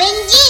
Benji.